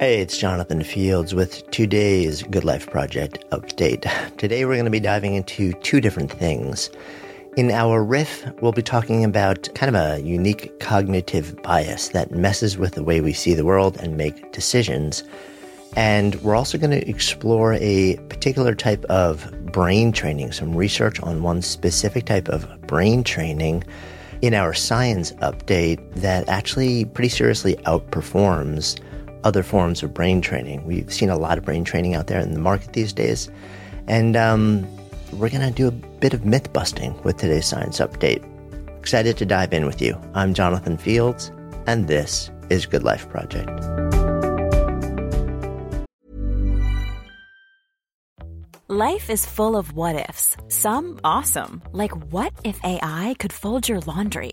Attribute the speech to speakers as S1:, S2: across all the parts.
S1: Hey, it's Jonathan Fields with today's Good Life Project update. Today we're going to be diving into two different things. In our riff, we'll be talking about kind of a unique cognitive bias that messes with the way we see the world and make decisions. And we're also going to explore a particular type of brain training, some research on one specific type of brain training in our science update that actually pretty seriously outperforms other forms of brain training. We've seen a lot of brain training out there in the market these days. And um, we're going to do a bit of myth busting with today's science update. Excited to dive in with you. I'm Jonathan Fields, and this is Good Life Project.
S2: Life is full of what ifs, some awesome, like what if AI could fold your laundry?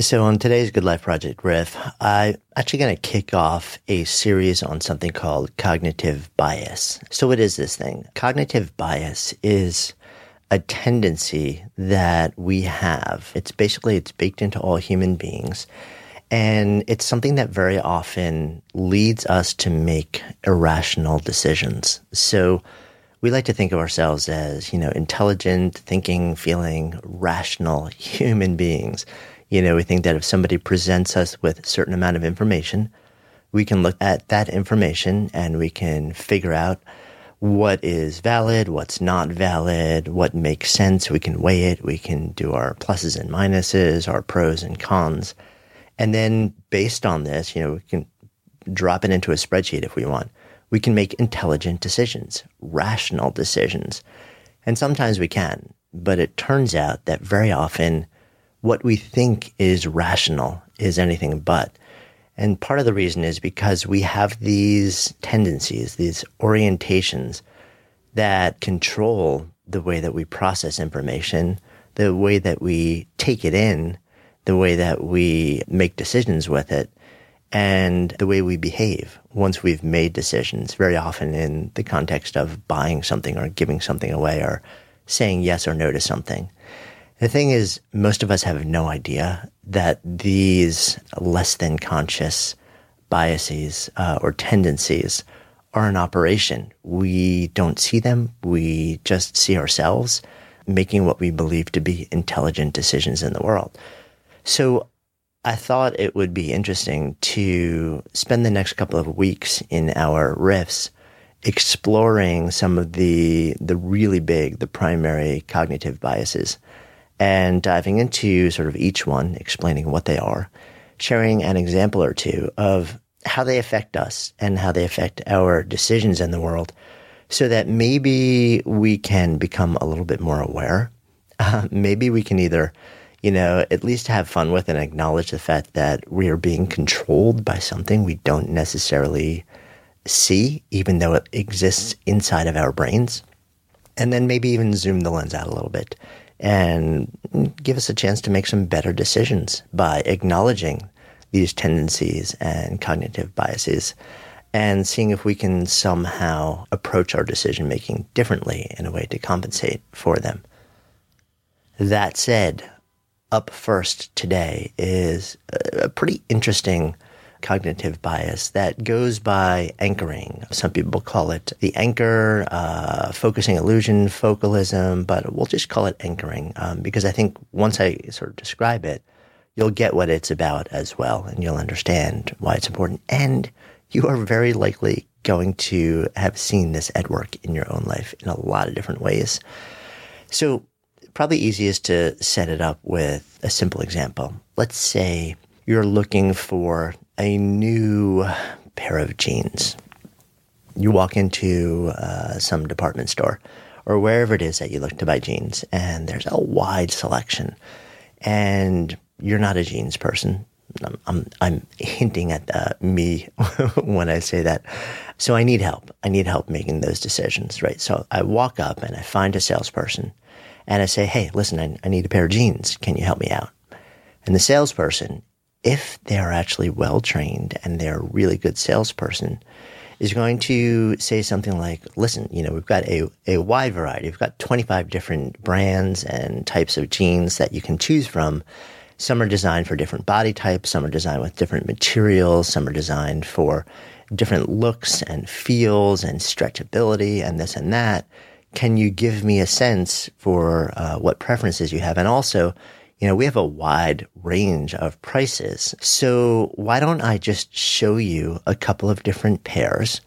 S1: So, on today's Good Life Project riff, I'm actually going to kick off a series on something called cognitive bias. So, what is this thing? Cognitive bias is a tendency that we have. It's basically it's baked into all human beings, and it's something that very often leads us to make irrational decisions. So, we like to think of ourselves as, you know, intelligent, thinking, feeling, rational human beings. You know, we think that if somebody presents us with a certain amount of information, we can look at that information and we can figure out what is valid, what's not valid, what makes sense. We can weigh it. We can do our pluses and minuses, our pros and cons. And then based on this, you know, we can drop it into a spreadsheet if we want. We can make intelligent decisions, rational decisions. And sometimes we can, but it turns out that very often what we think is rational is anything but. And part of the reason is because we have these tendencies, these orientations that control the way that we process information, the way that we take it in, the way that we make decisions with it, and the way we behave once we've made decisions, very often in the context of buying something or giving something away or saying yes or no to something. The thing is, most of us have no idea that these less than conscious biases uh, or tendencies are in operation. We don't see them. We just see ourselves making what we believe to be intelligent decisions in the world. So I thought it would be interesting to spend the next couple of weeks in our riffs exploring some of the the really big, the primary cognitive biases and diving into sort of each one, explaining what they are, sharing an example or two of how they affect us and how they affect our decisions in the world so that maybe we can become a little bit more aware. Uh, maybe we can either, you know, at least have fun with and acknowledge the fact that we are being controlled by something we don't necessarily see, even though it exists inside of our brains. And then maybe even zoom the lens out a little bit and give us a chance to make some better decisions by acknowledging these tendencies and cognitive biases and seeing if we can somehow approach our decision making differently in a way to compensate for them. That said, up first today is a pretty interesting cognitive bias that goes by anchoring. Some people call it the anchor, uh, focusing illusion, focalism, but we'll just call it anchoring um, because I think once I sort of describe it, you'll get what it's about as well and you'll understand why it's important. And you are very likely going to have seen this at work in your own life in a lot of different ways. So, probably easiest to set it up with a simple example. Let's say you're looking for a new pair of jeans. You walk into uh, some department store or wherever it is that you look to buy jeans, and there's a wide selection. And you're not a jeans person. I'm, I'm, I'm hinting at uh, me when I say that. So I need help. I need help making those decisions, right? So I walk up and I find a salesperson and I say, Hey, listen, I, I need a pair of jeans. Can you help me out? And the salesperson, if they're actually well trained and they're a really good salesperson, is going to say something like, listen, you know, we've got a, a wide variety. We've got 25 different brands and types of jeans that you can choose from. Some are designed for different body types, some are designed with different materials, some are designed for different looks and feels and stretchability and this and that. Can you give me a sense for uh, what preferences you have? And also, you know, we have a wide range of prices. So why don't I just show you a couple of different pairs?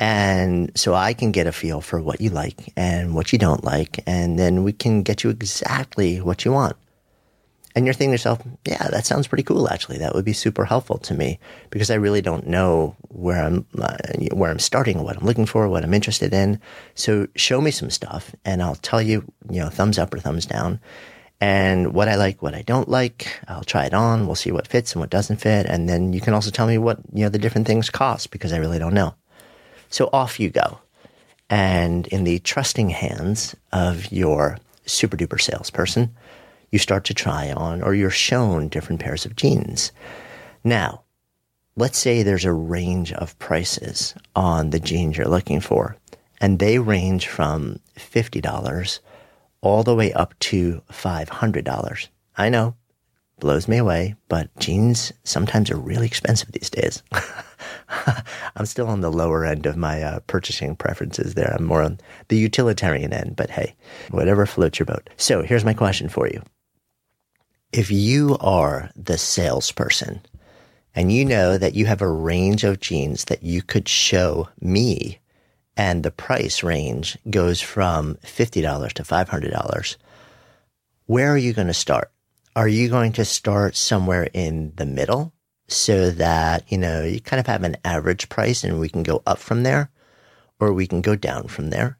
S1: And so I can get a feel for what you like and what you don't like. And then we can get you exactly what you want. And you're thinking to yourself, yeah, that sounds pretty cool. Actually, that would be super helpful to me because I really don't know where I'm, uh, where I'm starting, what I'm looking for, what I'm interested in. So show me some stuff and I'll tell you, you know, thumbs up or thumbs down and what I like, what I don't like. I'll try it on. We'll see what fits and what doesn't fit. And then you can also tell me what, you know, the different things cost because I really don't know. So off you go. And in the trusting hands of your super duper salesperson, you start to try on or you're shown different pairs of jeans. Now, let's say there's a range of prices on the jeans you're looking for, and they range from $50 all the way up to $500. I know, blows me away, but jeans sometimes are really expensive these days. I'm still on the lower end of my uh, purchasing preferences there. I'm more on the utilitarian end, but hey, whatever floats your boat. So here's my question for you if you are the salesperson and you know that you have a range of jeans that you could show me and the price range goes from $50 to $500, where are you going to start? Are you going to start somewhere in the middle so that, you know, you kind of have an average price and we can go up from there or we can go down from there?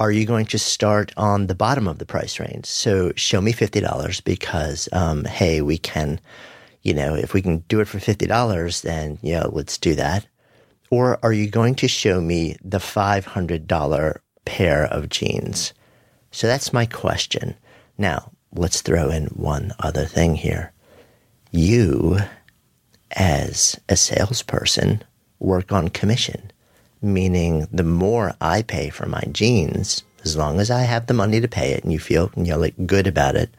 S1: are you going to start on the bottom of the price range? So show me $50 because, um, hey, we can, you know, if we can do it for $50, then, you know, let's do that. Or are you going to show me the $500 pair of jeans? So that's my question. Now, let's throw in one other thing here. You, as a salesperson, work on commission meaning the more I pay for my jeans, as long as I have the money to pay it and you feel you know like good about it,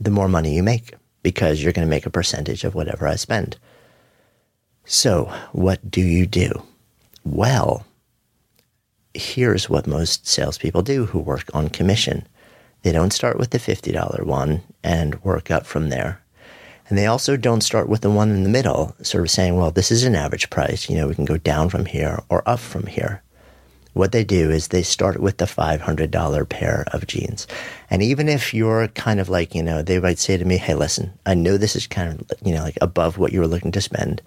S1: the more money you make because you're going to make a percentage of whatever I spend. So, what do you do? Well, here's what most salespeople do who work on commission. They don't start with the $50 one and work up from there. And they also don't start with the one in the middle, sort of saying, well, this is an average price. You know, we can go down from here or up from here. what they do is they start with the $500 pair of jeans. And even if you're kind of like, you know, they might say to me, hey, listen, I know this is kind of, you know, like above what you were looking to spend,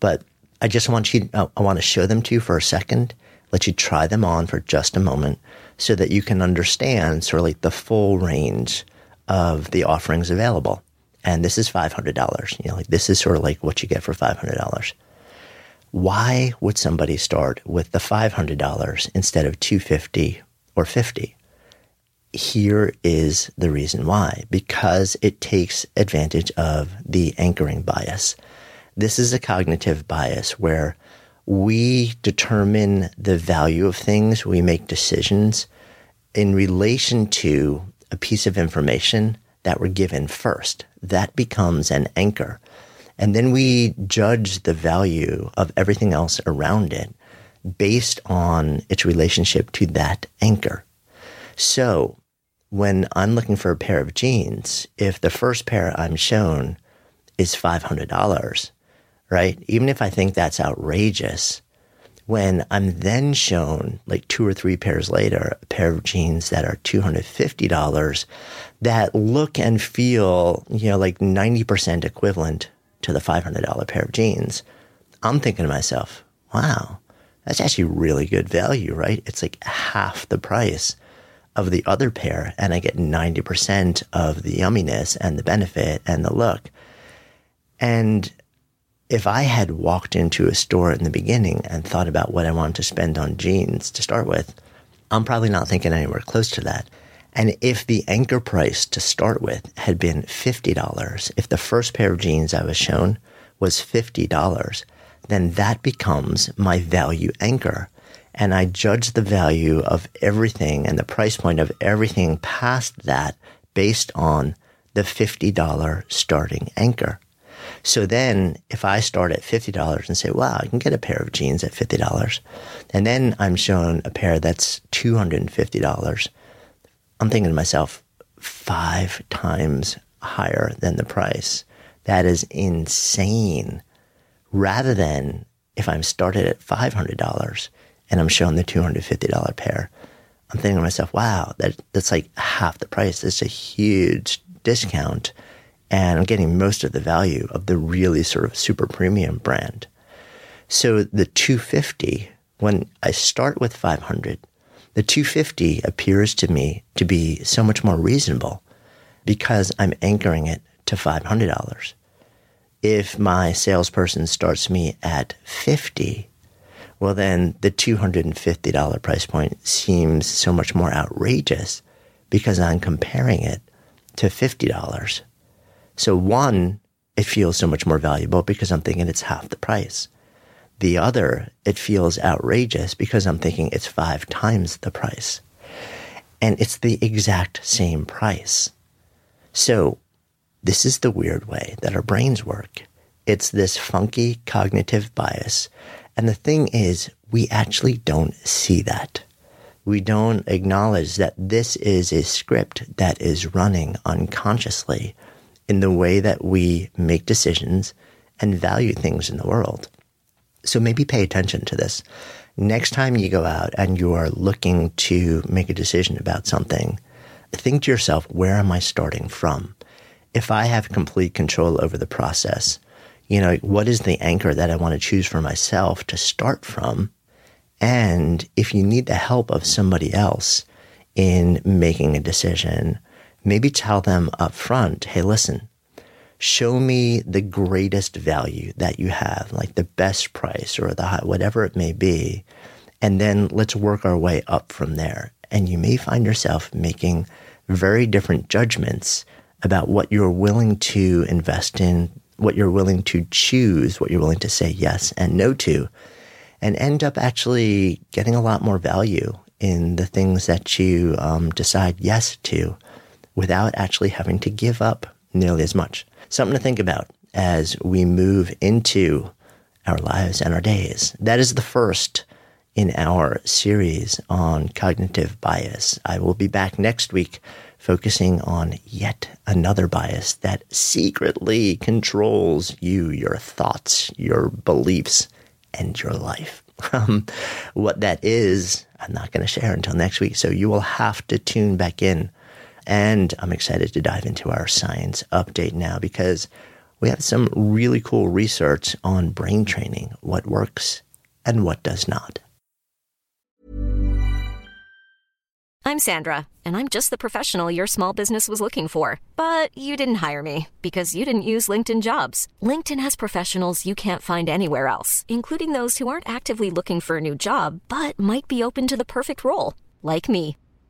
S1: but I just want you, I want to show them to you for a second, let you try them on for just a moment so that you can understand sort of like the full range of the offerings available. And this is $500. You know, like this is sort of like what you get for $500 why would somebody start with the $500 instead of 250 or 50? Here is the reason why. Because it takes advantage of the anchoring bias. This is a cognitive bias where we determine the value of things, we make decisions in relation to a piece of information that we're given first. That becomes an anchor. And then we judge the value of everything else around it based on its relationship to that anchor. So when I'm looking for a pair of jeans, if the first pair I'm shown is $500, right? Even if I think that's outrageous, when I'm then shown like two or three pairs later, a pair of jeans that are $250 that look and feel, you know, like 90% equivalent to the $500 pair of jeans, I'm thinking to myself, wow, that's actually really good value, right? It's like half the price of the other pair, and I get 90% of the yumminess and the benefit and the look. And if I had walked into a store in the beginning and thought about what I wanted to spend on jeans to start with, I'm probably not thinking anywhere close to that. And if the anchor price to start with had been $50, if the first pair of jeans I was shown was $50, then that becomes my value anchor. And I judge the value of everything and the price point of everything past that based on the $50 starting anchor. So then if I start at $50 and say, wow, I can get a pair of jeans at $50, and then I'm shown a pair that's $250, I'm thinking to myself, five times higher than the price. That is insane. Rather than if I'm started at $500 and I'm shown the $250 pair, I'm thinking to myself, wow, that, that's like half the price. That's a huge discount. And I'm getting most of the value of the really sort of super premium brand. So the 250, when I start with 500, the 250 appears to me to be so much more reasonable because I'm anchoring it to $500. If my salesperson starts me at 50, well, then the $250 price point seems so much more outrageous because I'm comparing it to $50. So one, it feels so much more valuable because I'm thinking it's half the price. The other, it feels outrageous because I'm thinking it's five times the price. And it's the exact same price. So this is the weird way that our brains work. It's this funky cognitive bias. And the thing is, we actually don't see that. We don't acknowledge that this is a script that is running unconsciously in the way that we make decisions and value things in the world. So maybe pay attention to this. Next time you go out and you are looking to make a decision about something, think to yourself, where am I starting from? If I have complete control over the process, you know, what is the anchor that I want to choose for myself to start from? And if you need the help of somebody else in making a decision, maybe tell them up front, hey, listen, show me the greatest value that you have, like the best price or the high, whatever it may be. And then let's work our way up from there. And you may find yourself making very different judgments about what you're willing to invest in, what you're willing to choose, what you're willing to say yes and no to, and end up actually getting a lot more value in the things that you um, decide yes to without actually having to give up nearly as much something to think about as we move into our lives and our days. That is the first in our series on cognitive bias. I will be back next week focusing on yet another bias that secretly controls you, your thoughts, your beliefs, and your life. Um, what that is, I'm not going to share until next week. So you will have to tune back in. And I'm excited to dive into our science update now because we have some really cool research on brain training, what works and what does not.
S3: I'm Sandra, and I'm just the professional your small business was looking for. But you didn't hire me because you didn't use LinkedIn jobs. LinkedIn has professionals you can't find anywhere else, including those who aren't actively looking for a new job but might be open to the perfect role, like me.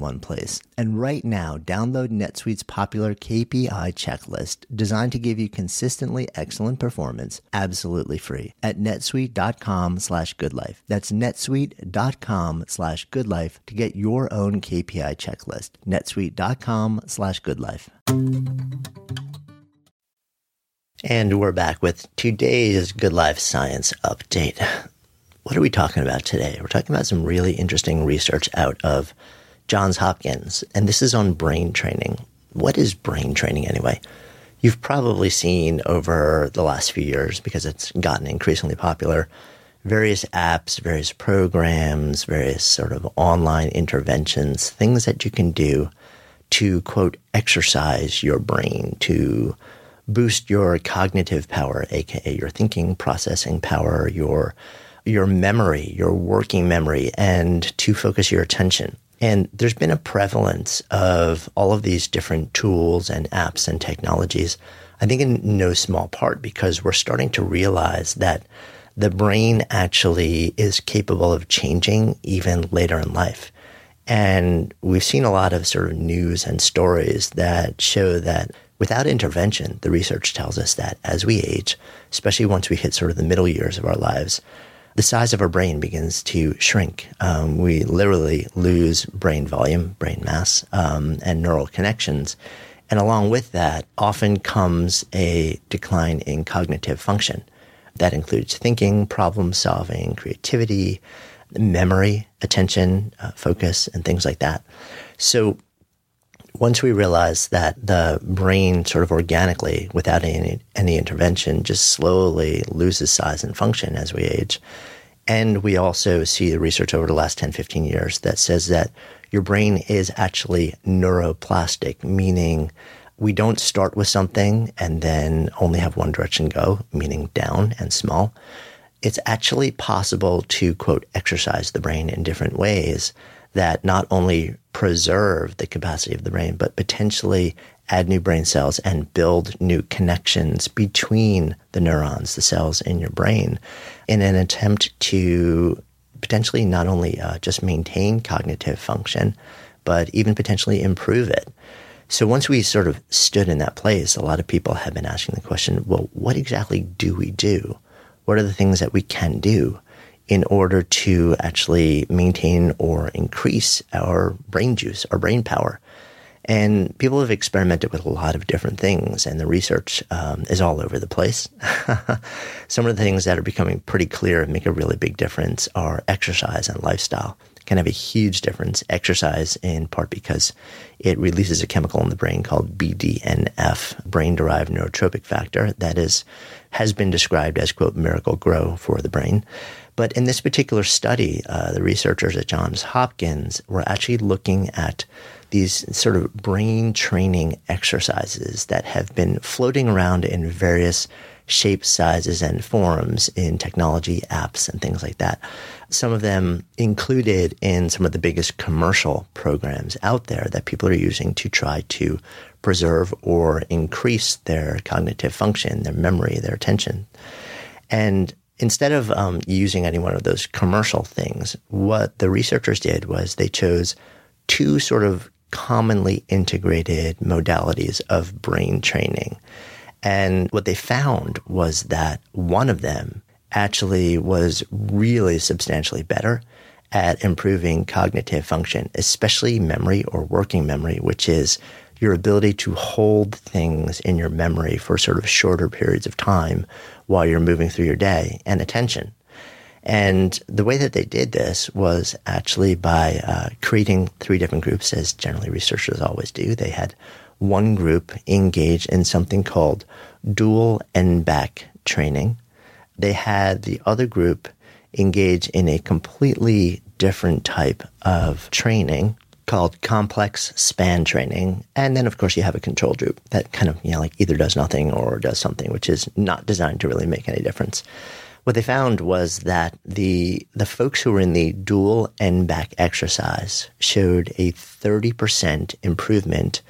S1: one place. And right now, download NetSuite's popular KPI checklist designed to give you consistently excellent performance absolutely free at netsuite.com slash goodlife. That's netsuite.com slash goodlife to get your own KPI checklist. netsuite.com slash goodlife. And we're back with today's Good Life Science Update. What are we talking about today? We're talking about some really interesting research out of Johns Hopkins, and this is on brain training. What is brain training anyway? You've probably seen over the last few years, because it's gotten increasingly popular, various apps, various programs, various sort of online interventions, things that you can do to, quote, exercise your brain, to boost your cognitive power, aka your thinking processing power, your your memory, your working memory, and to focus your attention. And there's been a prevalence of all of these different tools and apps and technologies, I think in no small part because we're starting to realize that the brain actually is capable of changing even later in life. And we've seen a lot of sort of news and stories that show that without intervention, the research tells us that as we age, especially once we hit sort of the middle years of our lives, the size of our brain begins to shrink. Um, we literally lose brain volume, brain mass, um, and neural connections. And along with that, often comes a decline in cognitive function. That includes thinking, problem solving, creativity, memory, attention, uh, focus, and things like that. So once we realize that the brain sort of organically, without any, any intervention, just slowly loses size and function as we age, And we also see the research over the last 10, 15 years that says that your brain is actually neuroplastic, meaning we don't start with something and then only have one direction go, meaning down and small. It's actually possible to, quote, exercise the brain in different ways that not only preserve the capacity of the brain, but potentially add new brain cells and build new connections between the neurons, the cells in your brain, in an attempt to potentially not only uh, just maintain cognitive function, but even potentially improve it. So once we sort of stood in that place, a lot of people have been asking the question, well, what exactly do we do? What are the things that we can do in order to actually maintain or increase our brain juice, our brain power? And people have experimented with a lot of different things, and the research um, is all over the place. Some of the things that are becoming pretty clear and make a really big difference are exercise and lifestyle. It can have a huge difference. Exercise, in part because it releases a chemical in the brain called BDNF, brain-derived neurotrophic factor, that is has been described as quote Miracle-Gro for the brain. But in this particular study, uh, the researchers at Johns Hopkins were actually looking at these sort of brain training exercises that have been floating around in various shapes, sizes, and forms in technology apps and things like that. Some of them included in some of the biggest commercial programs out there that people are using to try to preserve or increase their cognitive function, their memory, their attention. And instead of um, using any one of those commercial things, what the researchers did was they chose two sort of commonly integrated modalities of brain training. And what they found was that one of them actually was really substantially better at improving cognitive function, especially memory or working memory, which is your ability to hold things in your memory for sort of shorter periods of time while you're moving through your day and attention. And the way that they did this was actually by uh, creating three different groups, as generally researchers always do. They had one group engage in something called dual N-back training. They had the other group engage in a completely different type of training called complex span training. And then, of course, you have a control group that kind of, you know, like either does nothing or does something, which is not designed to really make any difference. What they found was that the the folks who were in the dual N-back exercise showed a 30% improvement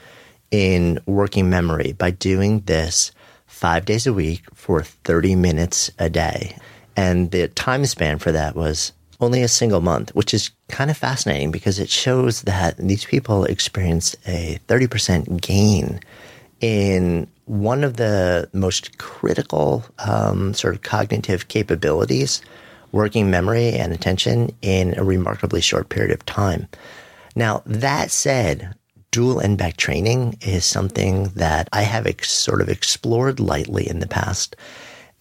S1: in working memory by doing this five days a week for 30 minutes a day. And the time span for that was only a single month, which is kind of fascinating because it shows that these people experienced a 30% gain in one of the most critical um, sort of cognitive capabilities, working memory and attention in a remarkably short period of time. Now, that said, dual N-back training is something that I have ex- sort of explored lightly in the past.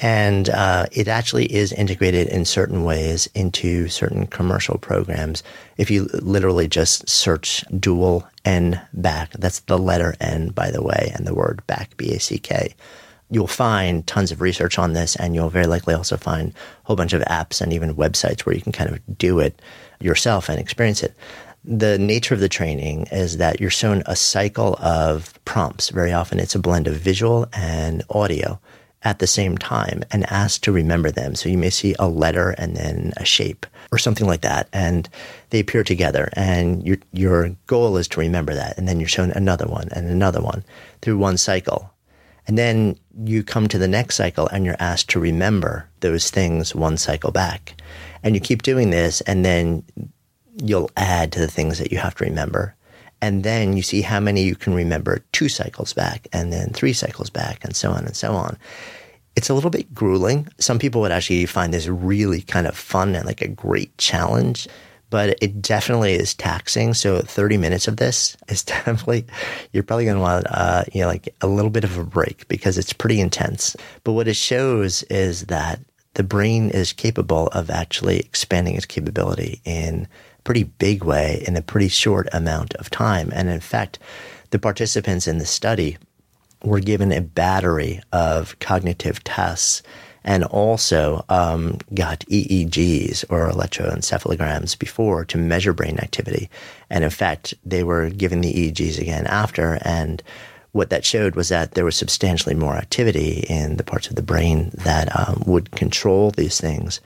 S1: And uh, it actually is integrated in certain ways into certain commercial programs. If you literally just search dual N back, that's the letter N, by the way, and the word back, B A C K, you'll find tons of research on this, and you'll very likely also find a whole bunch of apps and even websites where you can kind of do it yourself and experience it. The nature of the training is that you're shown a cycle of prompts. Very often it's a blend of visual and audio at the same time and asked to remember them. So you may see a letter and then a shape or something like that. And they appear together and your, your goal is to remember that. And then you're shown another one and another one through one cycle. And then you come to the next cycle and you're asked to remember those things one cycle back. And you keep doing this and then you'll add to the things that you have to remember. And then you see how many you can remember two cycles back and then three cycles back and so on and so on. It's a little bit grueling. Some people would actually find this really kind of fun and like a great challenge, but it definitely is taxing. So 30 minutes of this is definitely, you're probably going to want, uh, you know, like a little bit of a break because it's pretty intense. But what it shows is that the brain is capable of actually expanding its capability in pretty big way in a pretty short amount of time. And in fact, the participants in the study were given a battery of cognitive tests and also um, got EEGs or electroencephalograms before to measure brain activity. And in fact, they were given the EEGs again after. And what that showed was that there was substantially more activity in the parts of the brain that um, would control these things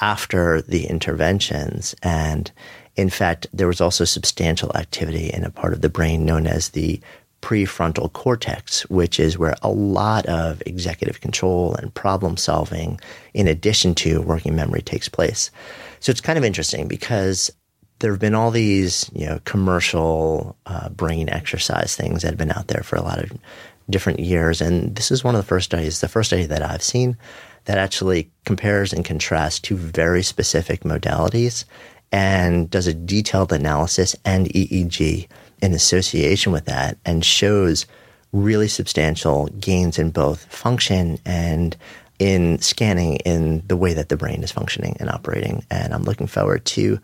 S1: after the interventions. And in fact, there was also substantial activity in a part of the brain known as the prefrontal cortex, which is where a lot of executive control and problem solving, in addition to working memory, takes place. So it's kind of interesting because there have been all these, you know, commercial uh, brain exercise things that have been out there for a lot of different years, and this is one of the first studies, the first study that I've seen that actually compares and contrasts two very specific modalities and does a detailed analysis and EEG in association with that and shows really substantial gains in both function and in scanning in the way that the brain is functioning and operating. And I'm looking forward to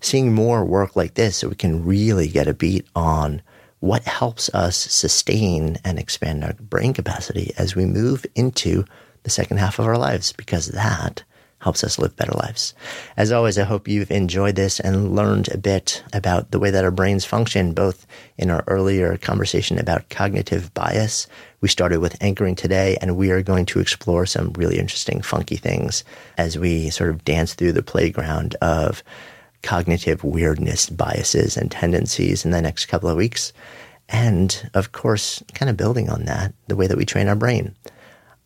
S1: seeing more work like this so we can really get a beat on what helps us sustain and expand our brain capacity as we move into the second half of our lives, because that helps us live better lives. As always, I hope you've enjoyed this and learned a bit about the way that our brains function, both in our earlier conversation about cognitive bias. We started with anchoring today, and we are going to explore some really interesting, funky things as we sort of dance through the playground of cognitive weirdness, biases, and tendencies in the next couple of weeks. And of course, kind of building on that, the way that we train our brain.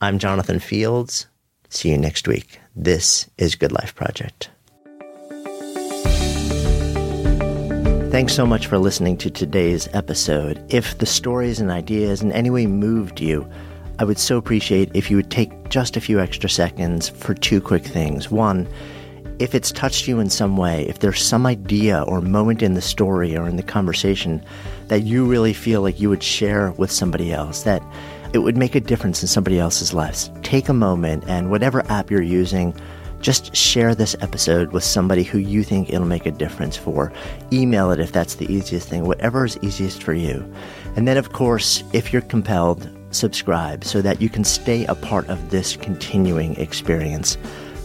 S1: I'm Jonathan Fields. See you next week. This is Good Life Project. Thanks so much for listening to today's episode. If the stories and ideas in any way moved you, I would so appreciate if you would take just a few extra seconds for two quick things. One, if it's touched you in some way, if there's some idea or moment in the story or in the conversation that you really feel like you would share with somebody else, that it would make a difference in somebody else's lives. Take a moment and whatever app you're using, just share this episode with somebody who you think it'll make a difference for. Email it if that's the easiest thing, whatever is easiest for you. And then, of course, if you're compelled, subscribe so that you can stay a part of this continuing experience.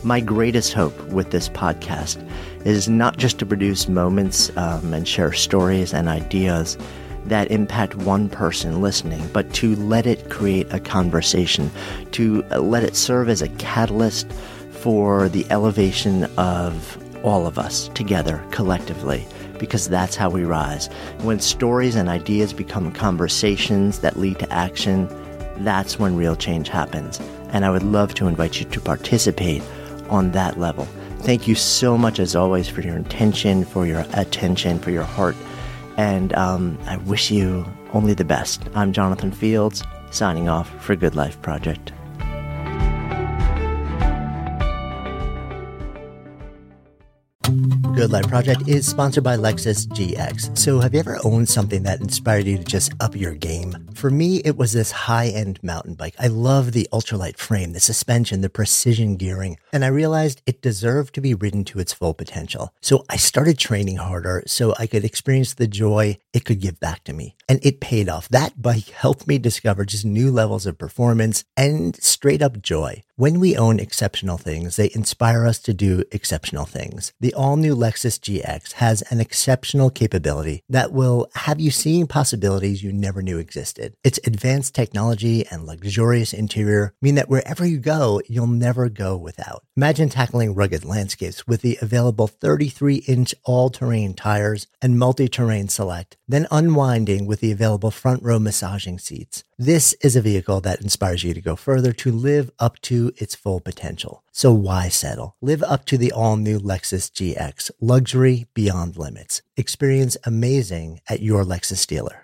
S1: My greatest hope with this podcast is not just to produce moments um, and share stories and ideas that impact one person listening, but to let it create a conversation, to let it serve as a catalyst for the elevation of all of us together collectively because that's how we rise. When stories and ideas become conversations that lead to action, that's when real change happens. And I would love to invite you to participate on that level. Thank you so much, as always, for your intention, for your attention, for your heart and um, I wish you only the best. I'm Jonathan Fields, signing off for Good Life Project. Good Life Project is sponsored by Lexus GX. So, have you ever owned something that inspired you to just up your game? For me, it was this high end mountain bike. I love the ultralight frame, the suspension, the precision gearing, and I realized it deserved to be ridden to its full potential. So, I started training harder so I could experience the joy it could give back to me. And it paid off. That bike helped me discover just new levels of performance and straight up joy. When we own exceptional things, they inspire us to do exceptional things. The all new Lexus GX has an exceptional capability that will have you seeing possibilities you never knew existed. Its advanced technology and luxurious interior mean that wherever you go, you'll never go without. Imagine tackling rugged landscapes with the available 33 inch all terrain tires and multi terrain select, then unwinding with the available front row massaging seats. This is a vehicle that inspires you to go further to live up to its full potential. So why settle? Live up to the all new Lexus GX, luxury beyond limits. Experience amazing at your Lexus dealer.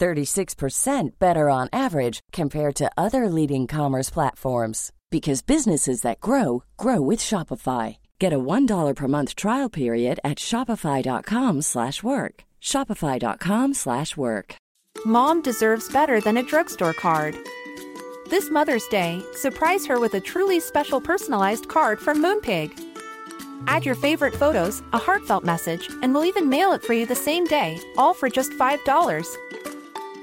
S4: 36% better on average compared to other leading commerce platforms Because businesses that grow grow with Shopify. Get a $1 per month trial period at shopify.com slash work. Shopify.com slash work.
S5: Mom deserves better than a drugstore card. This Mother's Day, surprise her with a truly special personalized card from Moonpig. Add your favorite photos, a heartfelt message, and we'll even mail it for you the same day, all for just $5.